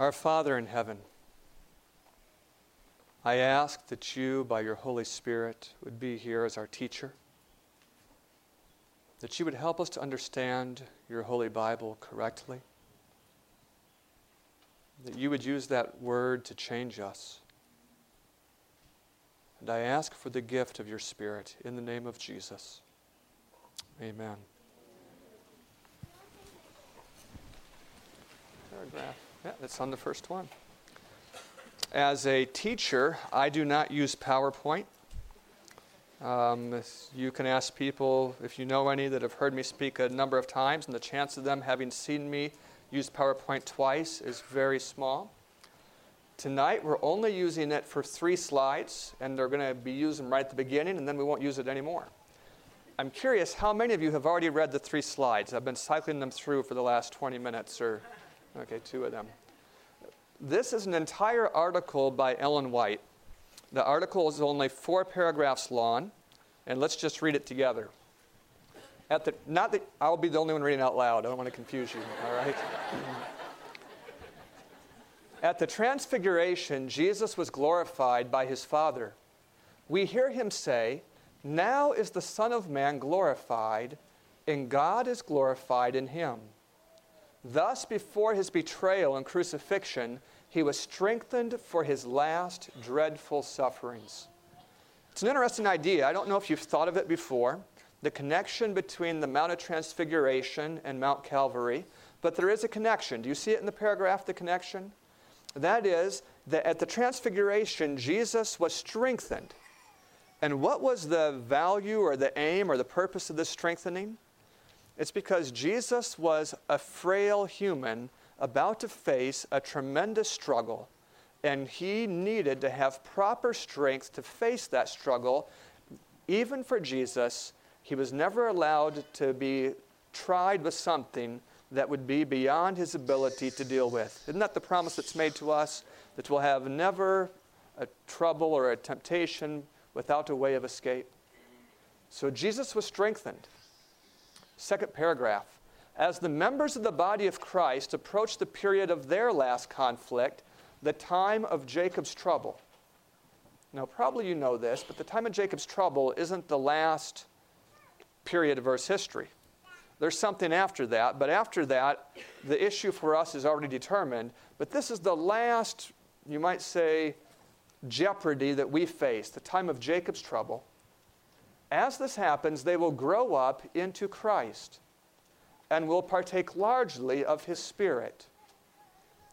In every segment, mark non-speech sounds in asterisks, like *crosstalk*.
Our Father in heaven, I ask that you, by your Holy Spirit, would be here as our teacher, that you would help us to understand your Holy Bible correctly, that you would use that word to change us. And I ask for the gift of your Spirit in the name of Jesus. Amen. Paragraph. Yeah, that's on the first one. As a teacher, I do not use PowerPoint. Um, you can ask people if you know any that have heard me speak a number of times, and the chance of them having seen me use PowerPoint twice is very small. Tonight, we're only using it for three slides, and they're going to be using right at the beginning, and then we won't use it anymore. I'm curious how many of you have already read the three slides? I've been cycling them through for the last 20 minutes, or Okay, two of them. This is an entire article by Ellen White. The article is only four paragraphs long, and let's just read it together. At the, not that I'll be the only one reading out loud. I don't want to confuse you, all right? *laughs* At the transfiguration, Jesus was glorified by his Father. We hear him say, Now is the Son of Man glorified, and God is glorified in him. Thus, before his betrayal and crucifixion, he was strengthened for his last dreadful sufferings. It's an interesting idea. I don't know if you've thought of it before the connection between the Mount of Transfiguration and Mount Calvary, but there is a connection. Do you see it in the paragraph, the connection? That is, that at the Transfiguration, Jesus was strengthened. And what was the value or the aim or the purpose of this strengthening? It's because Jesus was a frail human about to face a tremendous struggle, and he needed to have proper strength to face that struggle. Even for Jesus, he was never allowed to be tried with something that would be beyond his ability to deal with. Isn't that the promise that's made to us? That we'll have never a trouble or a temptation without a way of escape. So Jesus was strengthened. Second paragraph. As the members of the body of Christ approach the period of their last conflict, the time of Jacob's trouble. Now, probably you know this, but the time of Jacob's trouble isn't the last period of Earth's history. There's something after that, but after that, the issue for us is already determined. But this is the last, you might say, jeopardy that we face, the time of Jacob's trouble. As this happens, they will grow up into Christ and will partake largely of his Spirit.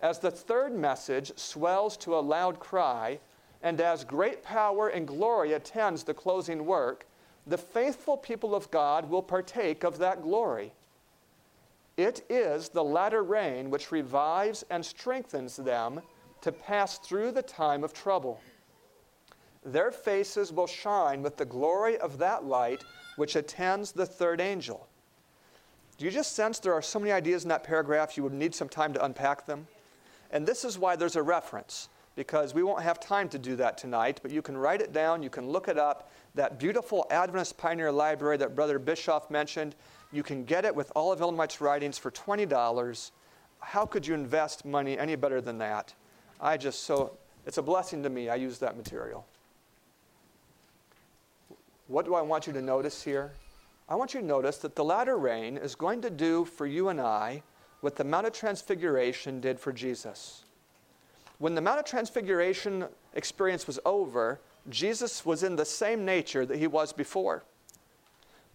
As the third message swells to a loud cry, and as great power and glory attends the closing work, the faithful people of God will partake of that glory. It is the latter rain which revives and strengthens them to pass through the time of trouble their faces will shine with the glory of that light which attends the third angel. Do you just sense there are so many ideas in that paragraph you would need some time to unpack them? And this is why there's a reference, because we won't have time to do that tonight, but you can write it down, you can look it up. That beautiful Adventist Pioneer Library that Brother Bischoff mentioned, you can get it with all of White's writings for $20. How could you invest money any better than that? I just so, it's a blessing to me. I use that material. What do I want you to notice here? I want you to notice that the latter rain is going to do for you and I what the Mount of Transfiguration did for Jesus. When the Mount of Transfiguration experience was over, Jesus was in the same nature that he was before.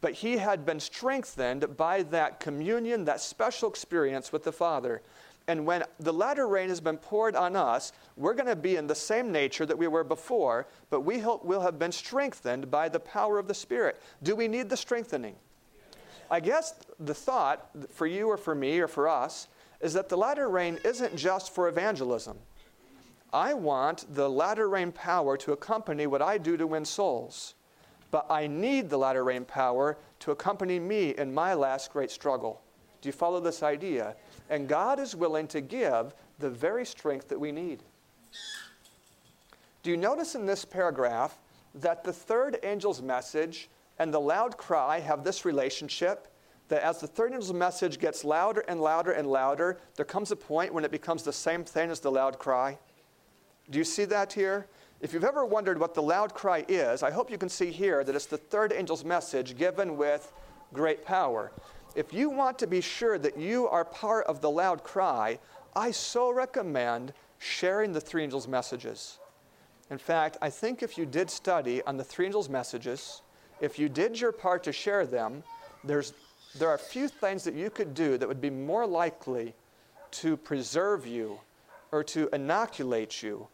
But he had been strengthened by that communion, that special experience with the Father. And when the latter rain has been poured on us, we're going to be in the same nature that we were before, but we will have been strengthened by the power of the Spirit. Do we need the strengthening? I guess the thought for you or for me or for us is that the latter rain isn't just for evangelism. I want the latter rain power to accompany what I do to win souls. But I need the latter rain power to accompany me in my last great struggle. Do you follow this idea? And God is willing to give the very strength that we need. Do you notice in this paragraph that the third angel's message and the loud cry have this relationship? that as the third angel's message gets louder and louder and louder, there comes a point when it becomes the same thing as the loud cry? Do you see that here? If you've ever wondered what the loud cry is, I hope you can see here that it's the third angel's message given with great power. If you want to be sure that you are part of the loud cry, I so recommend sharing the three angels' messages. In fact, I think if you did study on the three angels' messages, if you did your part to share them, there's, there are a few things that you could do that would be more likely to preserve you or to inoculate you,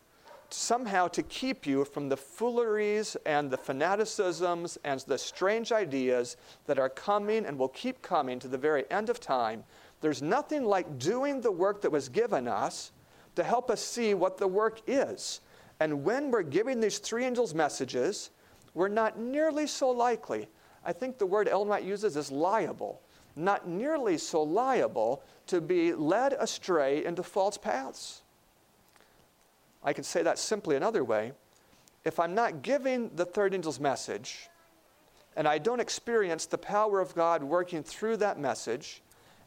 somehow to keep you from the fooleries and the fanaticisms and the strange ideas that are coming and will keep coming to the very end of time. There's nothing like doing the work that was given us to help us see what the work is. And when we're giving these three angels messages, we're not nearly so likely. I think the word Ellen White uses is liable. Not nearly so liable to be led astray into false paths. I can say that simply another way. If I'm not giving the third angel's message, and I don't experience the power of God working through that message,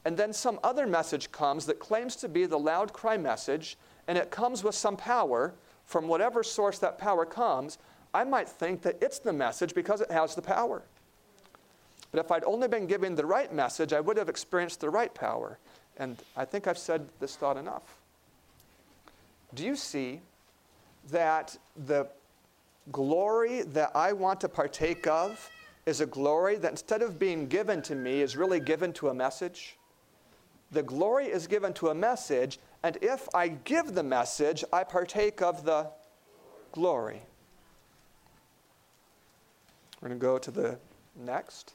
and then some other message comes that claims to be the loud cry message, and it comes with some power from whatever source that power comes, I might think that it's the message because it has the power. But if I'd only been given the right message, I would have experienced the right power. And I think I've said this thought enough. Do you see that the glory that I want to partake of is a glory that instead of being given to me is really given to a message? The glory is given to a message, and if I give the message, I partake of the glory. We're going to go to the next.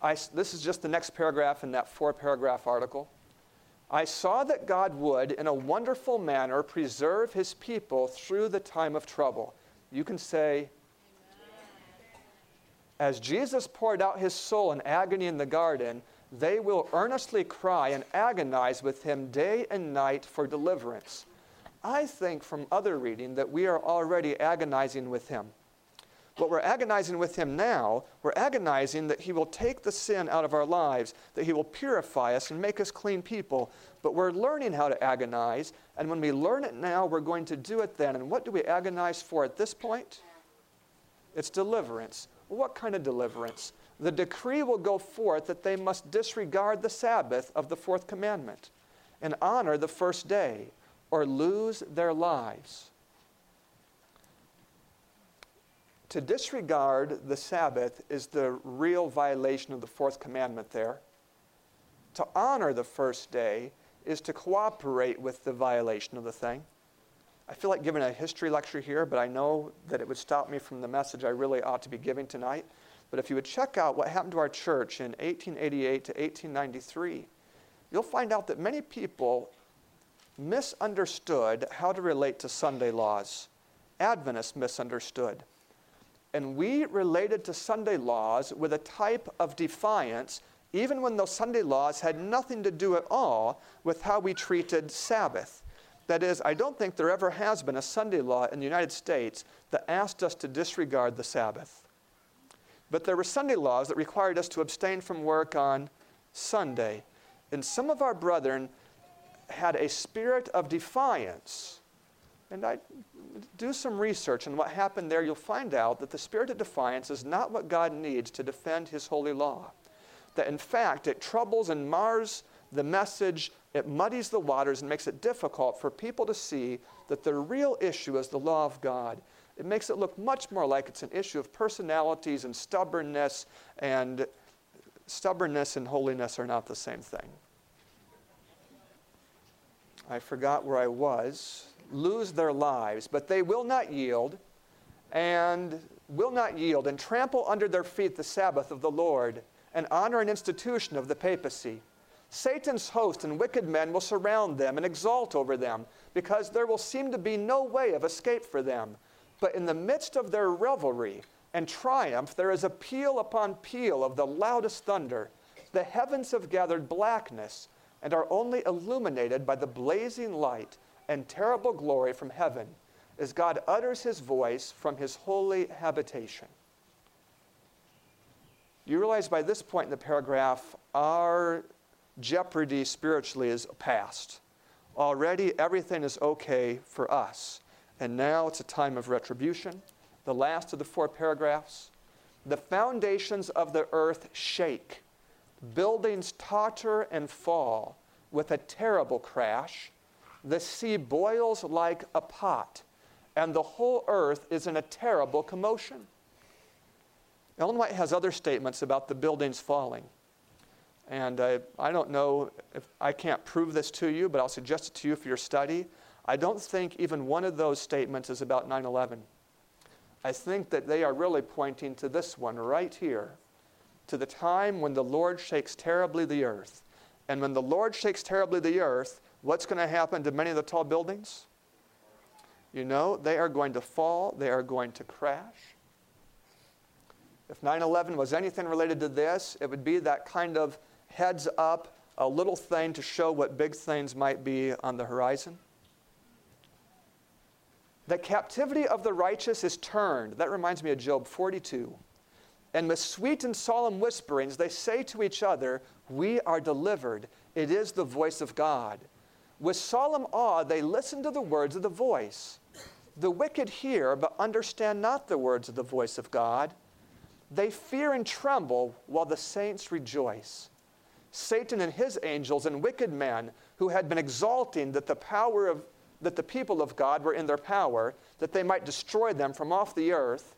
I, this is just the next paragraph in that four paragraph article. I saw that God would, in a wonderful manner, preserve his people through the time of trouble. You can say, as Jesus poured out his soul in agony in the garden, they will earnestly cry and agonize with him day and night for deliverance. I think from other reading that we are already agonizing with him. But we're agonizing with him now. We're agonizing that he will take the sin out of our lives, that he will purify us and make us clean people. But we're learning how to agonize. And when we learn it now, we're going to do it then. And what do we agonize for at this point? It's deliverance. what kind of deliverance? The decree will go forth that they must disregard the Sabbath of the fourth commandment and honor the first day or lose their lives. To disregard the Sabbath is the real violation of the fourth commandment there. To honor the first day is to cooperate with the violation of the thing. I feel like giving a history lecture here, but I know that it would stop me from the message I really ought to be giving tonight. But if you would check out what happened to our church in 1888 to 1893, you'll find out that many people misunderstood how to relate to Sunday laws. Adventists misunderstood. And we related to Sunday laws with a type of defiance, even when those Sunday laws had nothing to do at all with how we treated Sabbath. That is, I don't think there ever has been a Sunday law in the United States that asked us to disregard the Sabbath. But there were Sunday laws that required us to abstain from work on Sunday. And some of our brethren had a spirit of defiance. And I do some research on what happened there, you'll find out that the spirit of defiance is not what God needs to defend his holy law. That in fact, it troubles and mars the message, it muddies the waters and makes it difficult for people to see that the real issue is the law of God. It makes it look much more like it's an issue of personalities and stubbornness, and stubbornness and holiness are not the same thing. I forgot where I was lose their lives, but they will not yield and will not yield and trample under their feet the Sabbath of the Lord and honor an institution of the papacy. Satan's host and wicked men will surround them and exult over them because there will seem to be no way of escape for them. But in the midst of their revelry and triumph, there is a peal upon peal of the loudest thunder. The heavens have gathered blackness and are only illuminated by the blazing light and terrible glory from heaven as God utters his voice from his holy habitation. You realize by this point in the paragraph, our jeopardy spiritually is past. Already everything is okay for us. And now it's a time of retribution. The last of the four paragraphs. The foundations of the earth shake. Buildings totter and fall with a terrible crash. The sea boils like a pot, and the whole earth is in a terrible commotion. Ellen White has other statements about the buildings falling. And uh, I don't know if I can't prove this to you, but I'll suggest it to you for your study. I don't think even one of those statements is about 9 11. I think that they are really pointing to this one right here, to the time when the Lord shakes terribly the earth. And when the Lord shakes terribly the earth, what's going to happen to many of the tall buildings? You know, they are going to fall, they are going to crash. If 9 11 was anything related to this, it would be that kind of heads up, a little thing to show what big things might be on the horizon. The captivity of the righteous is turned. That reminds me of Job 42. And with sweet and solemn whisperings, they say to each other, We are delivered. It is the voice of God. With solemn awe, they listen to the words of the voice. The wicked hear, but understand not the words of the voice of God. They fear and tremble while the saints rejoice. Satan and his angels and wicked men who had been exalting that the power of that the people of God were in their power, that they might destroy them from off the earth,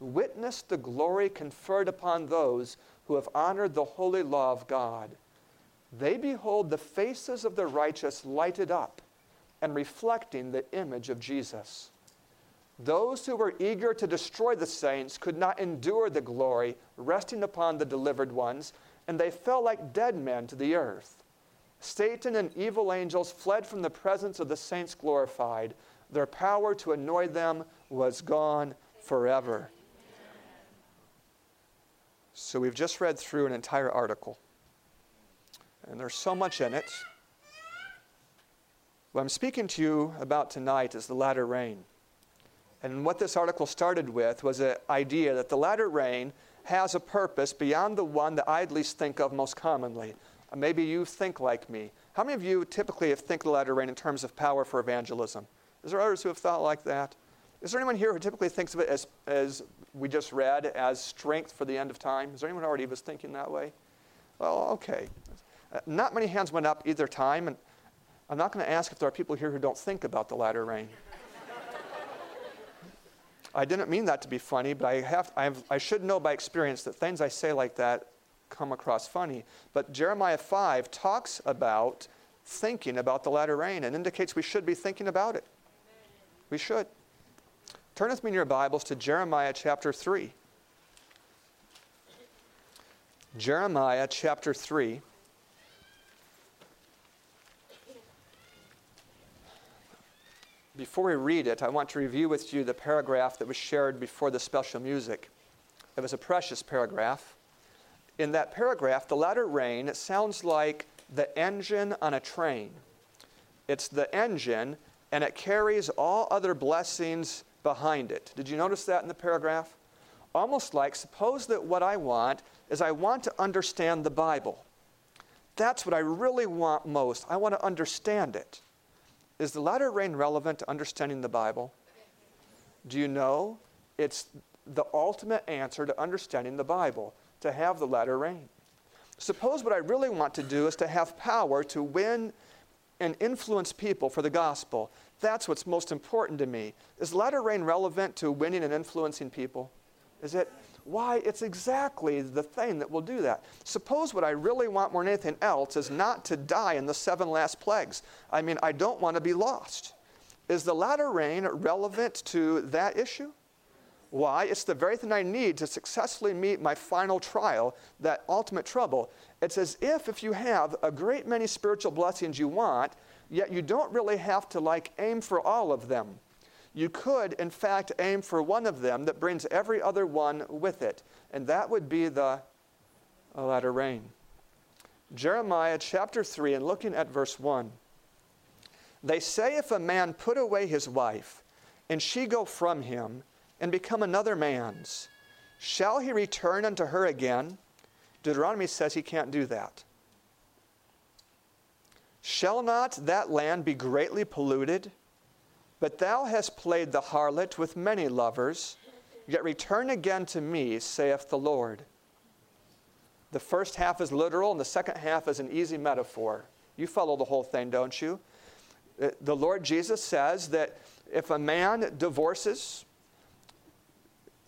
witness the glory conferred upon those who have honored the holy law of God. They behold the faces of the righteous lighted up and reflecting the image of Jesus. Those who were eager to destroy the saints could not endure the glory resting upon the delivered ones, and they fell like dead men to the earth. Satan and evil angels fled from the presence of the saints glorified. Their power to annoy them was gone forever. So we've just read through an entire article. And there's so much in it. What I'm speaking to you about tonight is the latter rain. And what this article started with was an idea that the latter rain has a purpose beyond the one that I at least think of most commonly. Maybe you think like me. How many of you typically have think the latter rain in terms of power for evangelism? Is there others who have thought like that? Is there anyone here who typically thinks of it as, as we just read, as strength for the end of time? Is there anyone already was thinking that way? Well, okay. Uh, not many hands went up either time, and I'm not going to ask if there are people here who don't think about the latter rain. I didn't mean that to be funny, but I, have, I, have, I should know by experience that things I say like that come across funny. But Jeremiah 5 talks about thinking about the latter rain and indicates we should be thinking about it. We should. Turn with me in your Bibles to Jeremiah chapter 3. Jeremiah chapter 3. Before we read it, I want to review with you the paragraph that was shared before the special music. It was a precious paragraph. In that paragraph, the latter rain, sounds like the engine on a train. It's the engine, and it carries all other blessings behind it. Did you notice that in the paragraph? Almost like, suppose that what I want is I want to understand the Bible. That's what I really want most. I want to understand it. Is the latter rain relevant to understanding the Bible? Do you know? It's the ultimate answer to understanding the Bible, to have the latter rain. Suppose what I really want to do is to have power to win and influence people for the gospel. That's what's most important to me. Is latter rain relevant to winning and influencing people? Is it? Why, it's exactly the thing that will do that. Suppose what I really want more than anything else is not to die in the seven last plagues. I mean, I don't want to be lost. Is the latter rain relevant to that issue? Why? It's the very thing I need to successfully meet my final trial, that ultimate trouble. It's as if if you have a great many spiritual blessings you want, yet you don't really have to like aim for all of them you could, in fact, aim for one of them that brings every other one with it, and that would be the latter rain. Jeremiah chapter 3, and looking at verse 1. They say, if a man put away his wife, and she go from him, and become another man's, shall he return unto her again, Deuteronomy says he can't do that. Shall not that land be greatly polluted? But thou hast played the harlot with many lovers, yet return again to me, saith the Lord. The first half is literal, and the second half is an easy metaphor. You follow the whole thing, don't you? Uh, the Lord Jesus says that if a man divorces,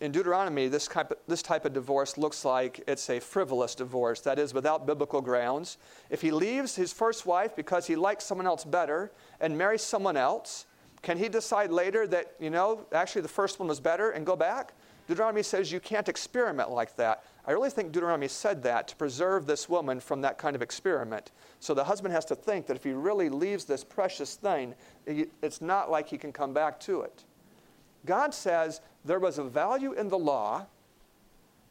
in Deuteronomy, this type, of, this type of divorce looks like it's a frivolous divorce, that is, without biblical grounds. If he leaves his first wife because he likes someone else better and marries someone else, can he decide later that, you know, actually the first one was better and go back? Deuteronomy says you can't experiment like that. I really think Deuteronomy said that to preserve this woman from that kind of experiment. So the husband has to think that if he really leaves this precious thing, it's not like he can come back to it. God says there was a value in the law,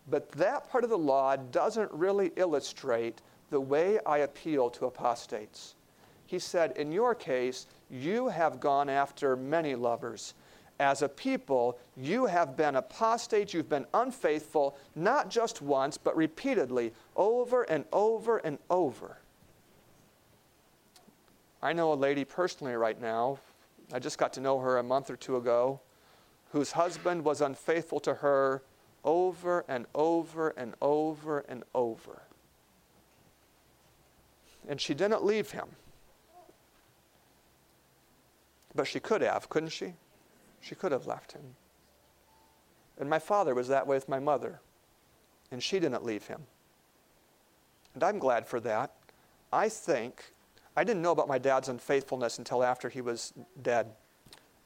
but that part of the law doesn't really illustrate the way I appeal to apostates. He said, In your case, you have gone after many lovers. As a people, you have been apostate, you've been unfaithful, not just once, but repeatedly, over and over and over. I know a lady personally right now. I just got to know her a month or two ago whose husband was unfaithful to her over and over and over and over. And she didn't leave him. But she could have, couldn't she? She could have left him. And my father was that way with my mother. And she didn't leave him. And I'm glad for that. I think, I didn't know about my dad's unfaithfulness until after he was dead.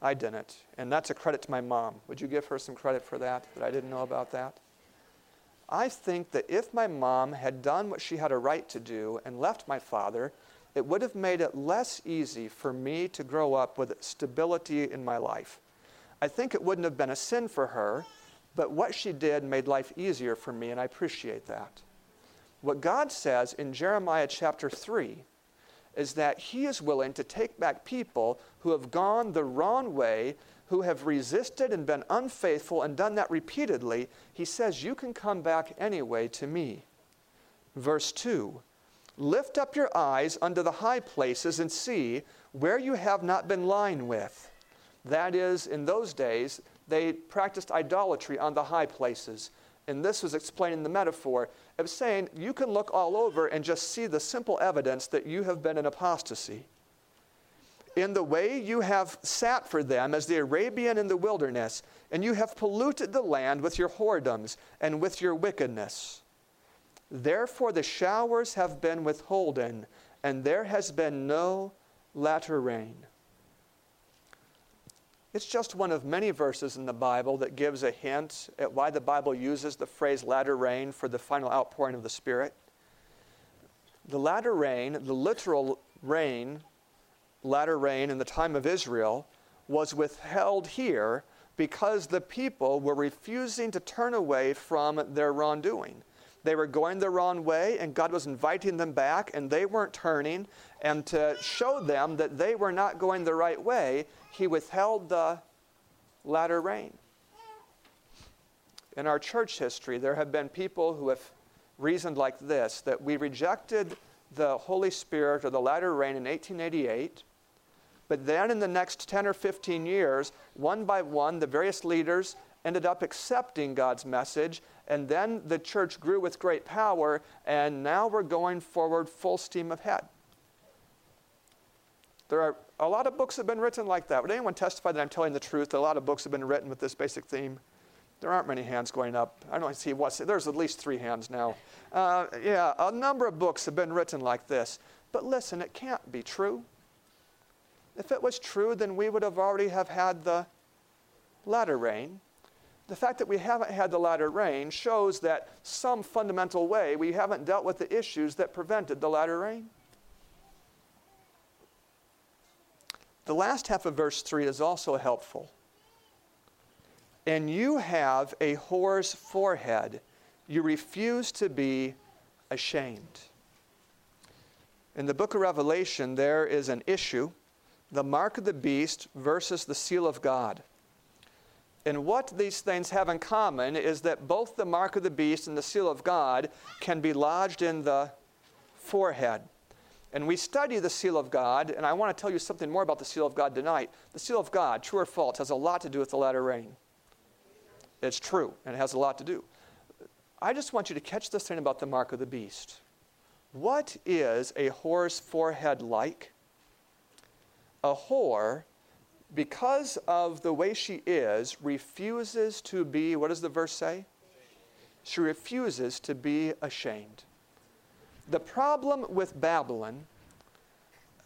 I didn't. And that's a credit to my mom. Would you give her some credit for that, that I didn't know about that? I think that if my mom had done what she had a right to do and left my father, it would have made it less easy for me to grow up with stability in my life. I think it wouldn't have been a sin for her, but what she did made life easier for me, and I appreciate that. What God says in Jeremiah chapter 3 is that He is willing to take back people who have gone the wrong way, who have resisted and been unfaithful and done that repeatedly. He says, You can come back anyway to me. Verse 2 Lift up your eyes unto the high places and see where you have not been lying with. That is, in those days, they practiced idolatry on the high places. And this was explaining the metaphor of saying you can look all over and just see the simple evidence that you have been in apostasy. In the way you have sat for them as the Arabian in the wilderness, and you have polluted the land with your whoredoms and with your wickedness. Therefore, the showers have been withholden, and there has been no latter rain. It's just one of many verses in the Bible that gives a hint at why the Bible uses the phrase latter rain for the final outpouring of the Spirit. The latter rain, the literal rain, latter rain in the time of Israel, was withheld here because the people were refusing to turn away from their wrongdoing. They were going the wrong way, and God was inviting them back, and they weren't turning. And to show them that they were not going the right way, He withheld the latter rain. In our church history, there have been people who have reasoned like this that we rejected the Holy Spirit or the latter rain in 1888. But then in the next 10 or 15 years, one by one, the various leaders ended up accepting God's message and then the church grew with great power, and now we're going forward full steam ahead. There are a lot of books have been written like that. Would anyone testify that I'm telling the truth? A lot of books have been written with this basic theme. There aren't many hands going up. I don't see what's there's at least three hands now. Uh, yeah, a number of books have been written like this. But listen, it can't be true. If it was true, then we would have already have had the latter rain the fact that we haven't had the latter rain shows that some fundamental way we haven't dealt with the issues that prevented the latter rain. The last half of verse 3 is also helpful. And you have a whore's forehead. You refuse to be ashamed. In the book of Revelation, there is an issue the mark of the beast versus the seal of God. And what these things have in common is that both the mark of the beast and the seal of God can be lodged in the forehead. And we study the seal of God, and I want to tell you something more about the seal of God tonight. The seal of God, true or false, has a lot to do with the latter rain. It's true, and it has a lot to do. I just want you to catch this thing about the mark of the beast. What is a whore's forehead like? A whore, because of the way she is, refuses to be, what does the verse say? She refuses to be ashamed. The problem with Babylon,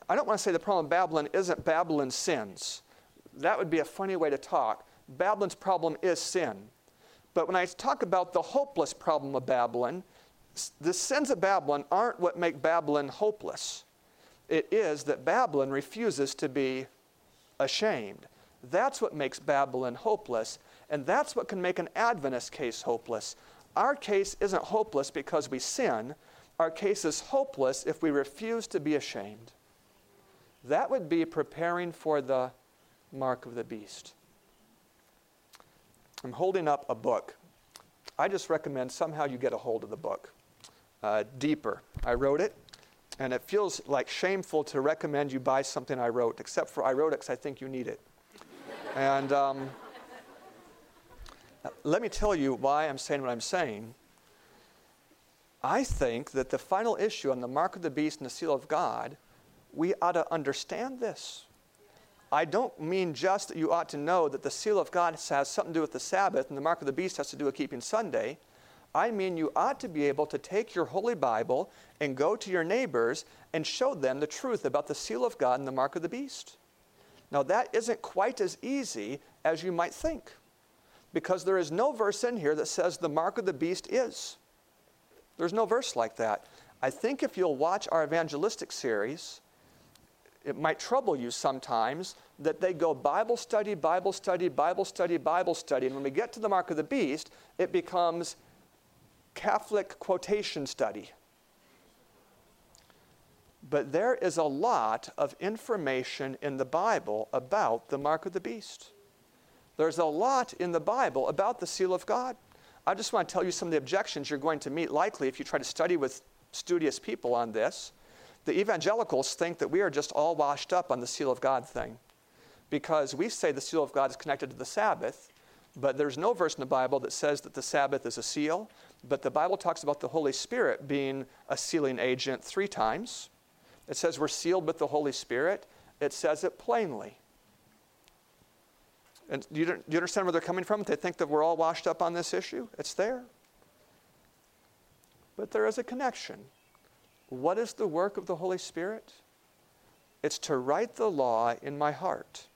I don't want to say the problem with Babylon isn't Babylon's sins. That would be a funny way to talk. Babylon's problem is sin. But when I talk about the hopeless problem of Babylon, the sins of Babylon aren't what make Babylon hopeless. It is that Babylon refuses to be ashamed. That's what makes Babylon hopeless, and that's what can make an Adventist case hopeless. Our case isn't hopeless because we sin, our case is hopeless if we refuse to be ashamed. That would be preparing for the mark of the beast. I'm holding up a book. I just recommend somehow you get a hold of the book. Uh, deeper. I wrote it, and it feels like shameful to recommend you buy something I wrote, except for I wrote it because I think you need it. and um, let me tell you why I'm saying what I'm saying. I think that the final issue on the mark of the beast and the seal of God, we ought to understand this. I don't mean just that you ought to know that the seal of God has something to do with the Sabbath and the mark of the beast has to do with keeping Sunday. I mean, you ought to be able to take your Holy Bible and go to your neighbors and show them the truth about the seal of God and the mark of the beast. Now, that isn't quite as easy as you might think because there is no verse in here that says the mark of the beast is. There's no verse like that. I think if you'll watch our evangelistic series, it might trouble you sometimes that they go Bible study, Bible study, Bible study, Bible study. And when we get to the mark of the beast, it becomes Catholic quotation study. But there is a lot of information in the Bible about the mark of the beast. There's a lot in the Bible about the seal of God. I just want to tell you some of the objections you're going to meet likely if you try to study with studious people on this. The evangelicals think that we are just all washed up on the seal of God thing because we say the seal of God is connected to the Sabbath, but there's no verse in the Bible that says that the Sabbath is a seal. But the Bible talks about the Holy Spirit being a sealing agent three times. It says we're sealed with the Holy Spirit. It says it plainly. And do you, do you understand where they're coming from? They think that we're all washed up on this issue. It's there. But there is a connection. What is the work of the Holy Spirit? It's to write the law in my heart.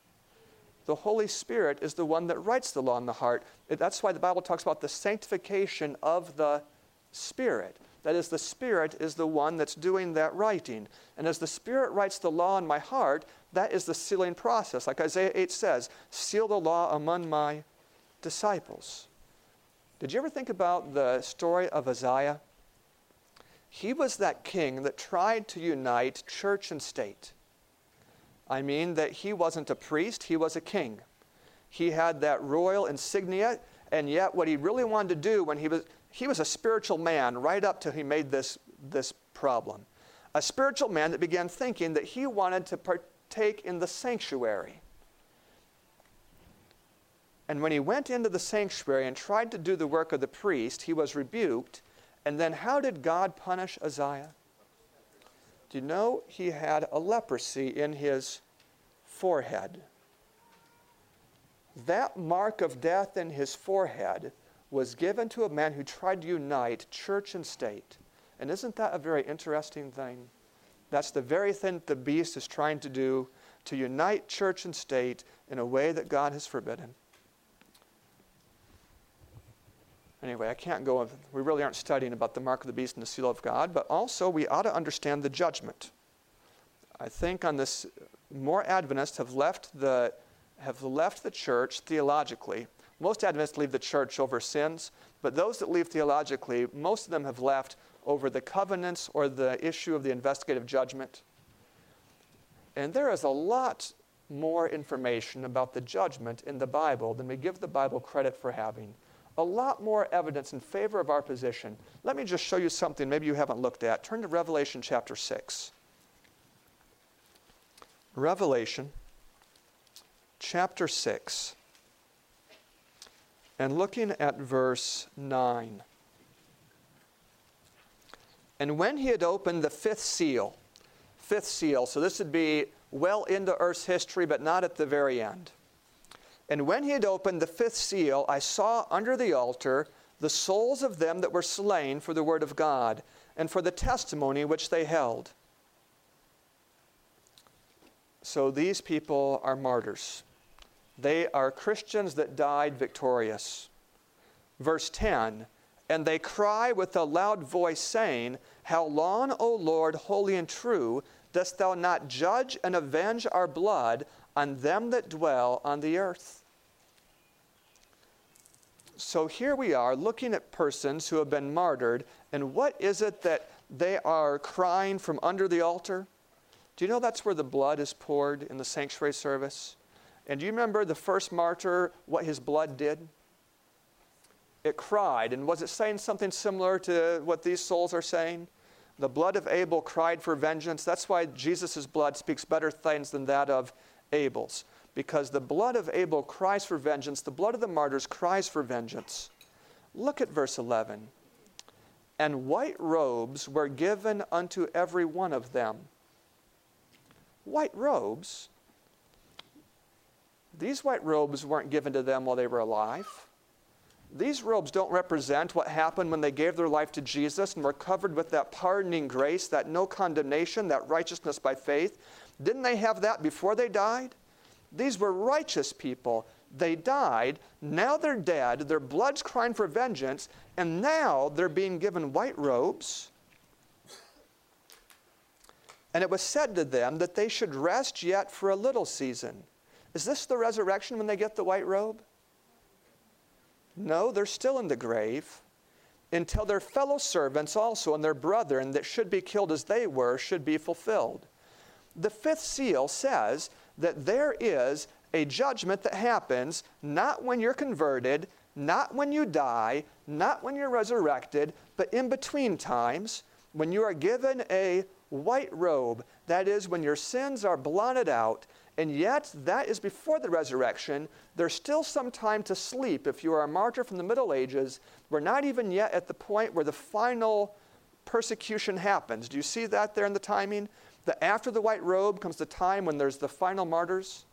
The Holy Spirit is the one that writes the law in the heart. That's why the Bible talks about the sanctification of the Spirit. That is, the Spirit is the one that's doing that writing. And as the Spirit writes the law in my heart, that is the sealing process. Like Isaiah 8 says, seal the law among my disciples. Did you ever think about the story of Isaiah? He was that king that tried to unite church and state. I mean, that he wasn't a priest, he was a king. He had that royal insignia, and yet what he really wanted to do when he was he was a spiritual man right up till he made this, this problem. A spiritual man that began thinking that he wanted to partake in the sanctuary. And when he went into the sanctuary and tried to do the work of the priest, he was rebuked. And then how did God punish Uzziah? Do you know he had a leprosy in his forehead? That mark of death in his forehead was given to a man who tried to unite church and state. And isn't that a very interesting thing? That's the very thing the beast is trying to do to unite church and state in a way that God has forbidden. Anyway, I can't go, we really aren't studying about the mark of the beast and the seal of God, but also we ought to understand the judgment. I think on this, more Adventists have left the, have left the church theologically most Adventists leave the church over sins, but those that leave theologically, most of them have left over the covenants or the issue of the investigative judgment. And there is a lot more information about the judgment in the Bible than we give the Bible credit for having. A lot more evidence in favor of our position. Let me just show you something maybe you haven't looked at. Turn to Revelation chapter 6. Revelation chapter 6. And looking at verse 9. And when he had opened the fifth seal, fifth seal, so this would be well into Earth's history, but not at the very end. And when he had opened the fifth seal, I saw under the altar the souls of them that were slain for the word of God and for the testimony which they held. So these people are martyrs. They are Christians that died victorious. Verse 10 And they cry with a loud voice, saying, How long, O Lord, holy and true, dost thou not judge and avenge our blood on them that dwell on the earth? So here we are looking at persons who have been martyred, and what is it that they are crying from under the altar? Do you know that's where the blood is poured in the sanctuary service? And do you remember the first martyr, what his blood did? It cried. And was it saying something similar to what these souls are saying? The blood of Abel cried for vengeance. That's why Jesus' blood speaks better things than that of Abel's. Because the blood of Abel cries for vengeance, the blood of the martyrs cries for vengeance. Look at verse 11. And white robes were given unto every one of them. White robes? These white robes weren't given to them while they were alive. These robes don't represent what happened when they gave their life to Jesus and were covered with that pardoning grace, that no condemnation, that righteousness by faith. Didn't they have that before they died? These were righteous people. They died. Now they're dead. Their blood's crying for vengeance. And now they're being given white robes. And it was said to them that they should rest yet for a little season is this the resurrection when they get the white robe? No, they're still in the grave until their fellow servants also and their brethren that should be killed as they were should be fulfilled. The fifth seal says that there is a judgment that happens not when you're converted, not when you die, not when you're resurrected, but in between times when you are given a white robe. That is, when your sins are blotted out and yet, that is before the resurrection. There's still some time to sleep. If you are a martyr from the Middle Ages, we're not even yet at the point where the final persecution happens. Do you see that there in the timing? That after the white robe comes the time when there's the final martyrs?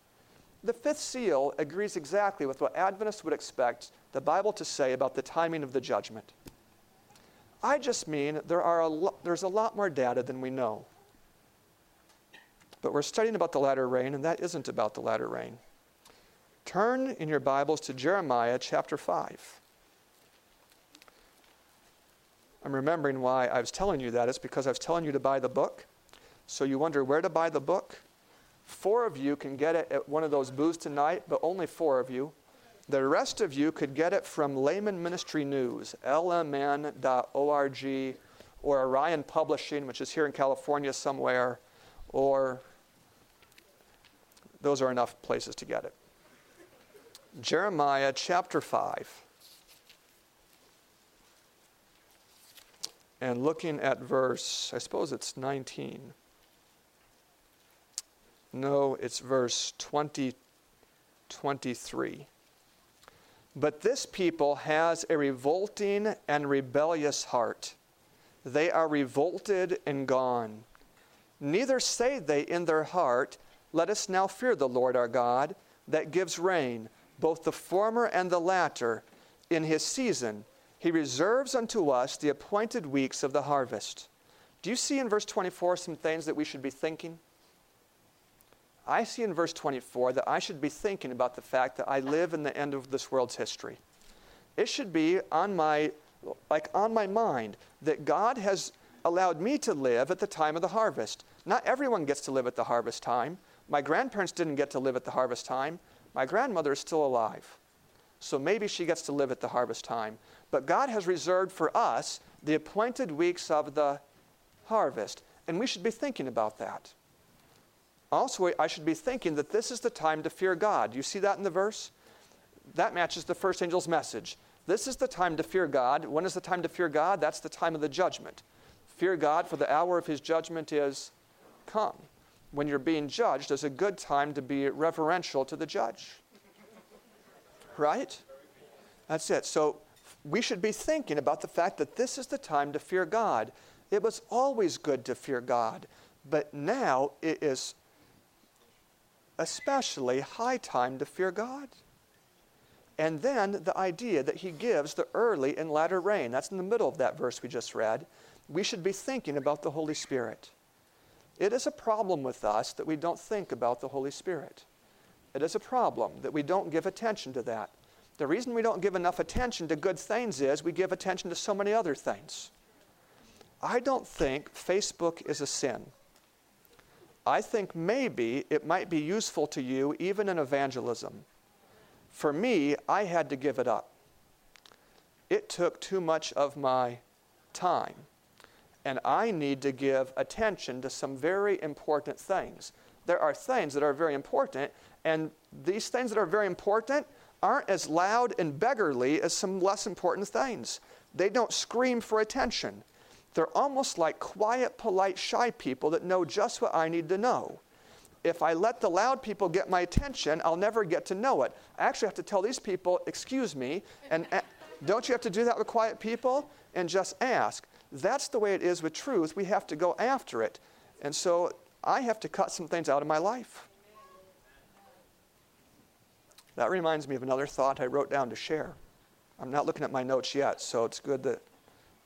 The fifth seal agrees exactly with what Adventists would expect the Bible to say about the timing of the judgment. I just mean there are a lo- there's a lot more data than we know. But we're studying about the latter rain, and that isn't about the latter rain. Turn in your Bibles to Jeremiah chapter 5. I'm remembering why I was telling you that. It's because I was telling you to buy the book. So you wonder where to buy the book? Four of you can get it at one of those booths tonight, but only four of you. The rest of you could get it from Laymen Ministry News, lmn.org, or Orion Publishing, which is here in California somewhere, or those are enough places to get it. Jeremiah chapter 5. And looking at verse, I suppose it's 19. No, it's verse 20, 23. But this people has a revolting and rebellious heart. They are revolted and gone. Neither say they in their heart, let us now fear the Lord our God, that gives rain, both the former and the latter, in his season. He reserves unto us the appointed weeks of the harvest. Do you see in verse 24 some things that we should be thinking? I see in verse 24 that I should be thinking about the fact that I live in the end of this world's history. It should be on my like on my mind that God has allowed me to live at the time of the harvest. Not everyone gets to live at the harvest time. My grandparents didn't get to live at the harvest time. My grandmother is still alive. So maybe she gets to live at the harvest time. But God has reserved for us the appointed weeks of the harvest. And we should be thinking about that. Also, I should be thinking that this is the time to fear God. You see that in the verse? That matches the first angel's message. This is the time to fear God. When is the time to fear God? That's the time of the judgment. Fear God, for the hour of his judgment is come. When you're being judged, is a good time to be reverential to the judge. Right? That's it. So we should be thinking about the fact that this is the time to fear God. It was always good to fear God, but now it is especially high time to fear God. And then the idea that he gives the early and latter rain. That's in the middle of that verse we just read. We should be thinking about the Holy Spirit. It is a problem with us that we don't think about the Holy Spirit. It is a problem that we don't give attention to that. The reason we don't give enough attention to good things is we give attention to so many other things. I don't think Facebook is a sin. I think maybe it might be useful to you even in evangelism. For me, I had to give it up. It took too much of my time. And I need to give attention to some very important things. There are things that are very important, and these things that are very important aren't as loud and beggarly as some less important things. They don't scream for attention. They're almost like quiet, polite, shy people that know just what I need to know. If I let the loud people get my attention, I'll never get to know it. I actually have to tell these people, excuse me, and don't you have to do that with quiet people? And just ask. That's the way it is with truth. We have to go after it. And so I have to cut some things out of my life. That reminds me of another thought I wrote down to share. I'm not looking at my notes yet, so it's good that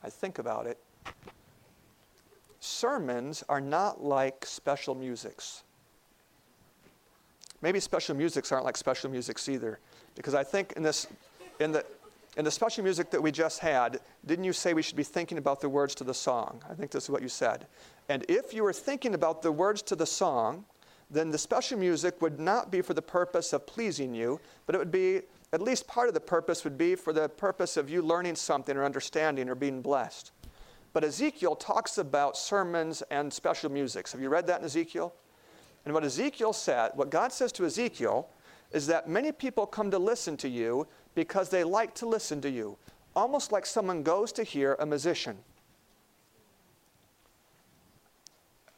I think about it. Sermons are not like special musics. Maybe special musics aren't like special musics either, because I think in this, in the, in the special music that we just had, didn't you say we should be thinking about the words to the song? I think this is what you said. And if you were thinking about the words to the song, then the special music would not be for the purpose of pleasing you, but it would be, at least part of the purpose would be for the purpose of you learning something or understanding or being blessed. But Ezekiel talks about sermons and special musics. Have you read that in Ezekiel? And what Ezekiel said, what God says to Ezekiel, is that many people come to listen to you because they like to listen to you, almost like someone goes to hear a musician.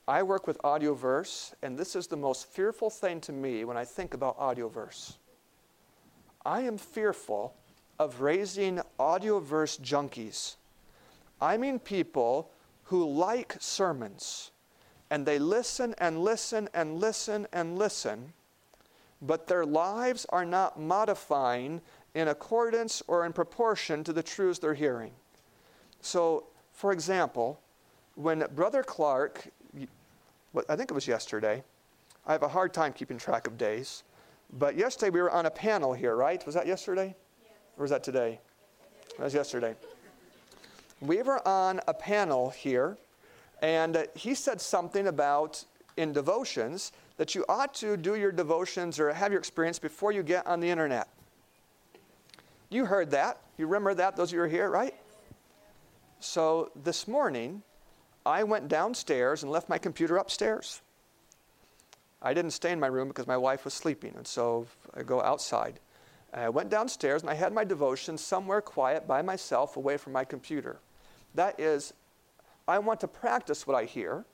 I work with Audioverse, and this is the most fearful thing to me when I think about Audioverse. I am fearful of raising Audioverse junkies. I mean people who like sermons, and they listen and listen and listen and listen, but their lives are not modifying in accordance or in proportion to the truths they're hearing. So, for example, when Brother Clark I think it was yesterday. I have a hard time keeping track of days. But yesterday we were on a panel here, right? Was that yesterday? Yes. Or was that today? That was yesterday. We were on a panel here, and he said something about in devotions that you ought to do your devotions or have your experience before you get on the internet. You heard that. You remember that, those of you who are here, right? So this morning, I went downstairs and left my computer upstairs. I didn't stay in my room because my wife was sleeping, and so I go outside. I went downstairs and I had my devotion somewhere quiet by myself away from my computer. That is, I want to practice what I hear.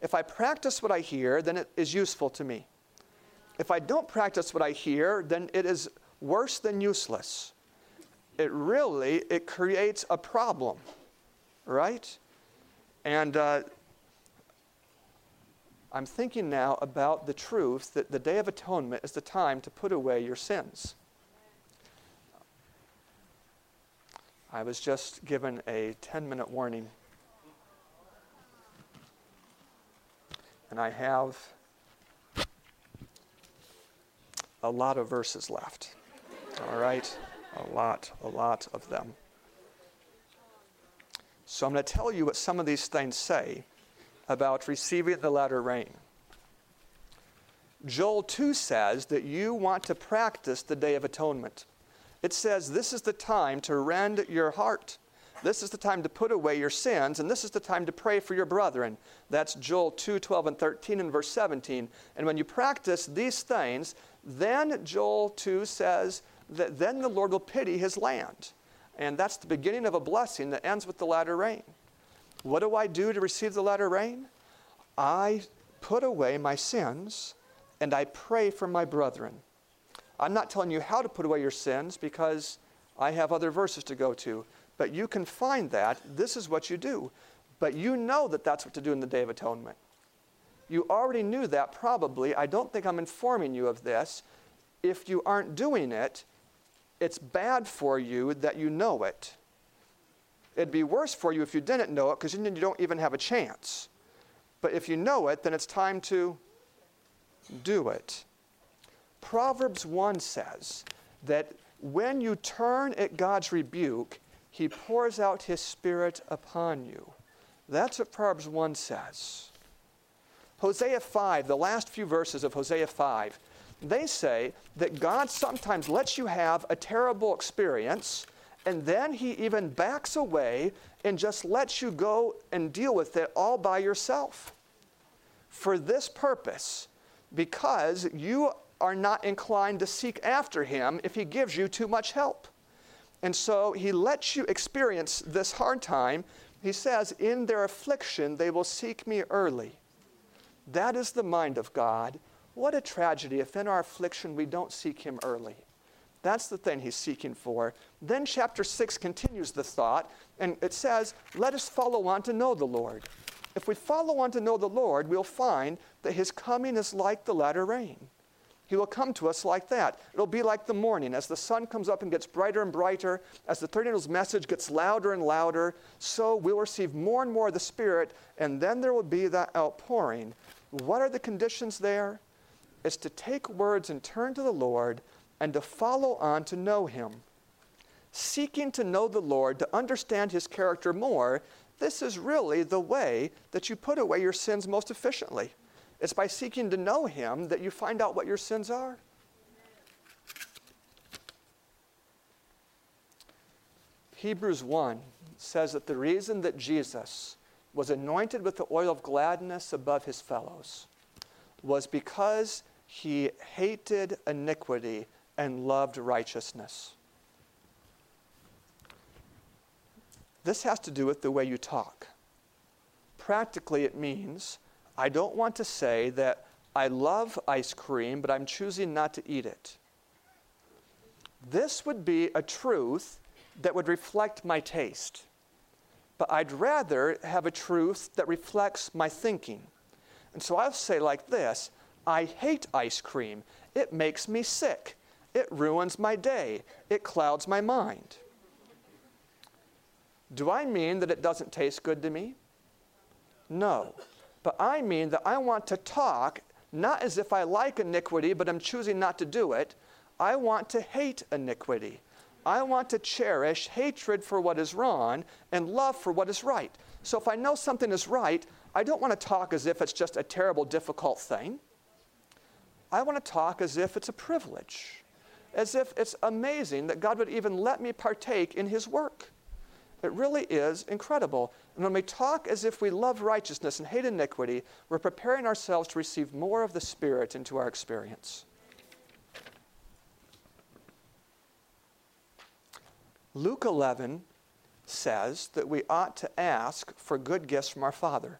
If I practice what I hear, then it is useful to me. If I don't practice what I hear, then it is worse than useless. It really it creates a problem, right? And uh, I'm thinking now about the truth that the Day of Atonement is the time to put away your sins. I was just given a 10 minute warning. And I have a lot of verses left. All right? A lot, a lot of them. So I'm going to tell you what some of these things say about receiving the latter rain. Joel 2 says that you want to practice the Day of Atonement. It says this is the time to rend your heart. This is the time to put away your sins, and this is the time to pray for your brethren. That's Joel 2 12 and 13 and verse 17. And when you practice these things, then Joel 2 says that then the Lord will pity his land. And that's the beginning of a blessing that ends with the latter rain. What do I do to receive the latter rain? I put away my sins and I pray for my brethren. I'm not telling you how to put away your sins because I have other verses to go to, but you can find that. This is what you do. But you know that that's what to do in the Day of Atonement. You already knew that probably. I don't think I'm informing you of this. If you aren't doing it, it's bad for you that you know it. It'd be worse for you if you didn't know it because then you don't even have a chance. But if you know it, then it's time to do it. Proverbs 1 says that when you turn at God's rebuke, he pours out his spirit upon you. That's what Proverbs 1 says. Hosea 5, the last few verses of Hosea 5, they say that God sometimes lets you have a terrible experience, and then He even backs away and just lets you go and deal with it all by yourself. For this purpose, because you are not inclined to seek after Him if He gives you too much help. And so He lets you experience this hard time. He says, In their affliction, they will seek me early. That is the mind of God. What a tragedy if in our affliction we don't seek Him early. That's the thing He's seeking for. Then chapter 6 continues the thought, and it says, Let us follow on to know the Lord. If we follow on to know the Lord, we'll find that His coming is like the latter rain. He will come to us like that. It'll be like the morning. As the sun comes up and gets brighter and brighter, as the third angel's message gets louder and louder, so we'll receive more and more of the Spirit, and then there will be that outpouring. What are the conditions there? It's to take words and turn to the Lord and to follow on to know Him. Seeking to know the Lord, to understand His character more, this is really the way that you put away your sins most efficiently. It's by seeking to know Him that you find out what your sins are. Hebrews 1 says that the reason that Jesus was anointed with the oil of gladness above his fellows was because he hated iniquity and loved righteousness. This has to do with the way you talk. Practically, it means I don't want to say that I love ice cream, but I'm choosing not to eat it. This would be a truth that would reflect my taste. But I'd rather have a truth that reflects my thinking. And so I'll say like this I hate ice cream. It makes me sick. It ruins my day. It clouds my mind. Do I mean that it doesn't taste good to me? No. But I mean that I want to talk not as if I like iniquity, but I'm choosing not to do it. I want to hate iniquity. I want to cherish hatred for what is wrong and love for what is right. So if I know something is right, I don't want to talk as if it's just a terrible, difficult thing. I want to talk as if it's a privilege, as if it's amazing that God would even let me partake in His work. It really is incredible. And when we talk as if we love righteousness and hate iniquity, we're preparing ourselves to receive more of the Spirit into our experience. Luke 11 says that we ought to ask for good gifts from our Father.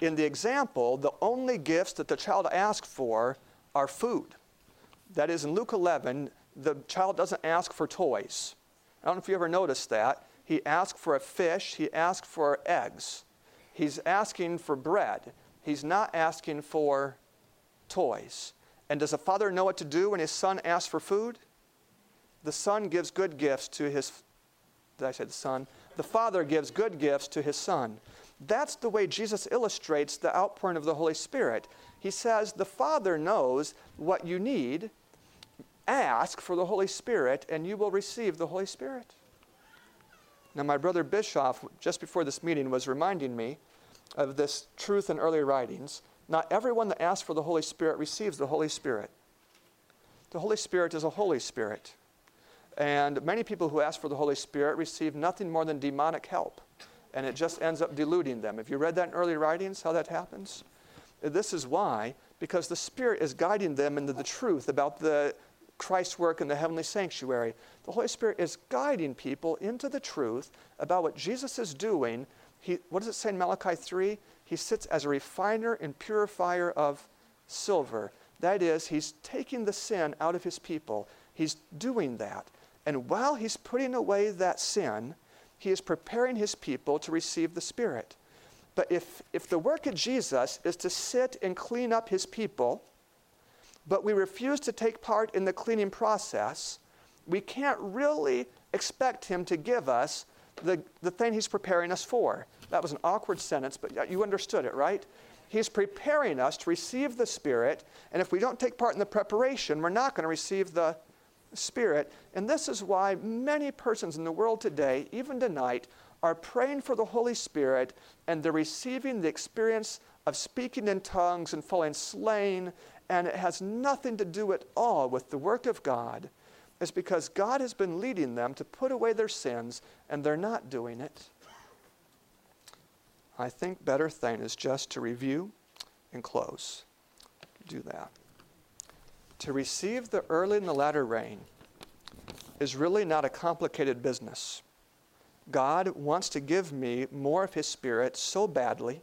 In the example, the only gifts that the child asked for are food. That is, in Luke 11, the child doesn't ask for toys. I don't know if you ever noticed that. He asked for a fish, he asked for eggs. He's asking for bread. He's not asking for toys. And does a father know what to do when his son asks for food? the son gives good gifts to his did I say the son? The father gives good gifts to his son. That's the way Jesus illustrates the outpouring of the Holy Spirit. He says, The Father knows what you need. Ask for the Holy Spirit, and you will receive the Holy Spirit. Now, my brother Bischoff, just before this meeting, was reminding me of this truth in early writings. Not everyone that asks for the Holy Spirit receives the Holy Spirit. The Holy Spirit is a Holy Spirit. And many people who ask for the Holy Spirit receive nothing more than demonic help. And it just ends up deluding them. Have you read that in early writings, how that happens? This is why, because the Spirit is guiding them into the truth about the Christ's work in the heavenly sanctuary. The Holy Spirit is guiding people into the truth about what Jesus is doing. He, what does it say in Malachi 3? He sits as a refiner and purifier of silver. That is, he's taking the sin out of his people. He's doing that. And while he's putting away that sin, he is preparing his people to receive the Spirit. But if, if the work of Jesus is to sit and clean up his people, but we refuse to take part in the cleaning process, we can't really expect him to give us the, the thing he's preparing us for. That was an awkward sentence, but you understood it, right? He's preparing us to receive the Spirit, and if we don't take part in the preparation, we're not going to receive the Spirit. And this is why many persons in the world today, even tonight, are praying for the Holy Spirit and they're receiving the experience of speaking in tongues and falling slain, and it has nothing to do at all with the work of God. It's because God has been leading them to put away their sins and they're not doing it. I think better thing is just to review and close. Do that. To receive the early and the latter rain is really not a complicated business. God wants to give me more of His Spirit so badly.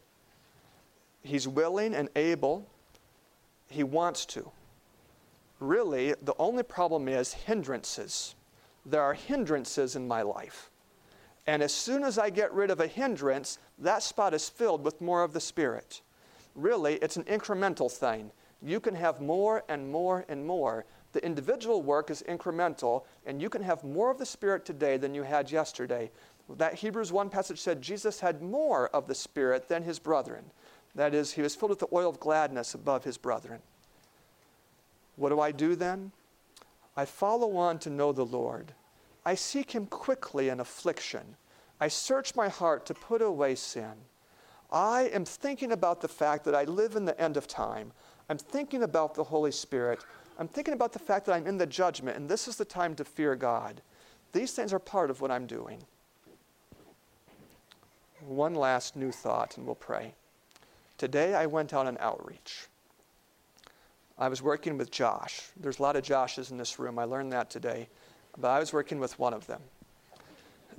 He's willing and able. He wants to. Really, the only problem is hindrances. There are hindrances in my life. And as soon as I get rid of a hindrance, that spot is filled with more of the Spirit. Really, it's an incremental thing. You can have more and more and more. The individual work is incremental, and you can have more of the Spirit today than you had yesterday. That Hebrews 1 passage said Jesus had more of the Spirit than his brethren. That is, he was filled with the oil of gladness above his brethren. What do I do then? I follow on to know the Lord. I seek him quickly in affliction. I search my heart to put away sin. I am thinking about the fact that I live in the end of time. I'm thinking about the Holy Spirit. I'm thinking about the fact that I'm in the judgment, and this is the time to fear God. These things are part of what I'm doing. One last new thought, and we'll pray. Today I went on outreach. I was working with Josh. There's a lot of Joshes in this room. I learned that today. But I was working with one of them.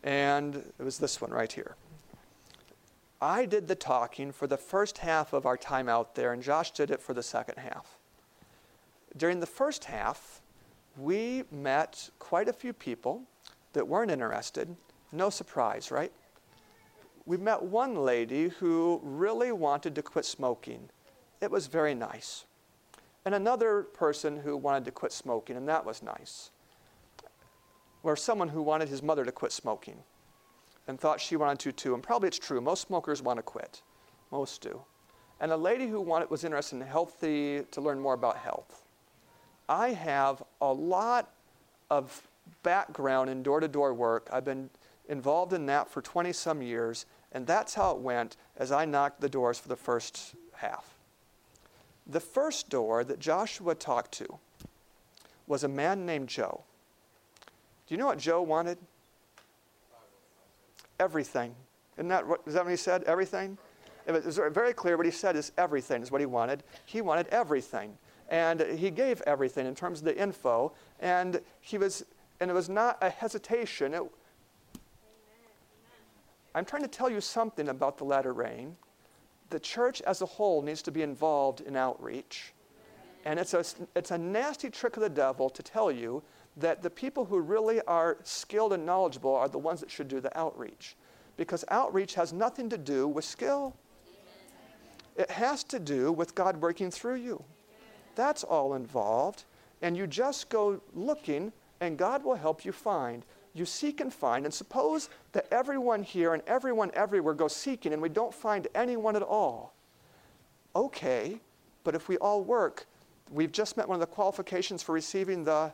And it was this one right here. I did the talking for the first half of our time out there, and Josh did it for the second half. During the first half, we met quite a few people that weren't interested. No surprise, right? We met one lady who really wanted to quit smoking. It was very nice and another person who wanted to quit smoking, and that was nice. Or someone who wanted his mother to quit smoking and thought she wanted to too. And probably it's true. Most smokers want to quit. Most do. And a lady who wanted, was interested in healthy, to learn more about health. I have a lot of background in door to door work. I've been involved in that for 20 some years, and that's how it went as I knocked the doors for the first half. The first door that Joshua talked to was a man named Joe. Do you know what Joe wanted? Everything. Isn't that what, is that what he said? Everything? It was very clear what he said is everything is what he wanted. He wanted everything. And he gave everything in terms of the info. And he was, and it was not a hesitation. It, I'm trying to tell you something about the latter rain the church as a whole needs to be involved in outreach. And it's a, it's a nasty trick of the devil to tell you that the people who really are skilled and knowledgeable are the ones that should do the outreach. Because outreach has nothing to do with skill, it has to do with God working through you. That's all involved. And you just go looking, and God will help you find you seek and find, and suppose that everyone here and everyone everywhere goes seeking and we don't find anyone at all. Okay, but if we all work, we've just met one of the qualifications for receiving the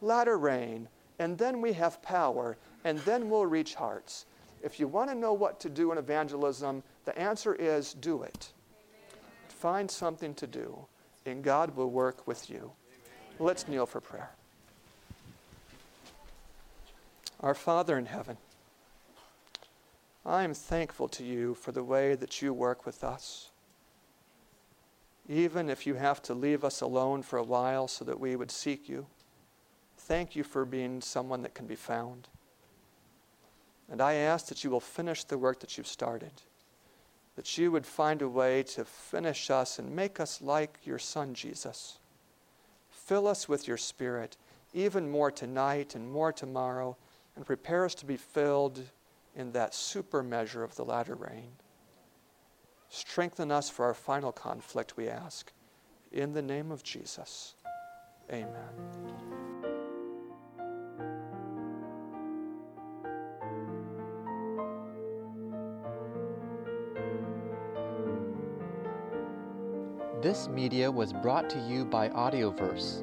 latter rain, and then we have power, and then we'll reach hearts. If you want to know what to do in evangelism, the answer is do it. Find something to do, and God will work with you. Let's kneel for prayer. Our Father in heaven, I am thankful to you for the way that you work with us. Even if you have to leave us alone for a while so that we would seek you, thank you for being someone that can be found. And I ask that you will finish the work that you've started, that you would find a way to finish us and make us like your Son, Jesus. Fill us with your Spirit, even more tonight and more tomorrow, and prepare us to be filled in that super measure of the latter rain. Strengthen us for our final conflict, we ask. In the name of Jesus. Amen. This media was brought to you by Audioverse,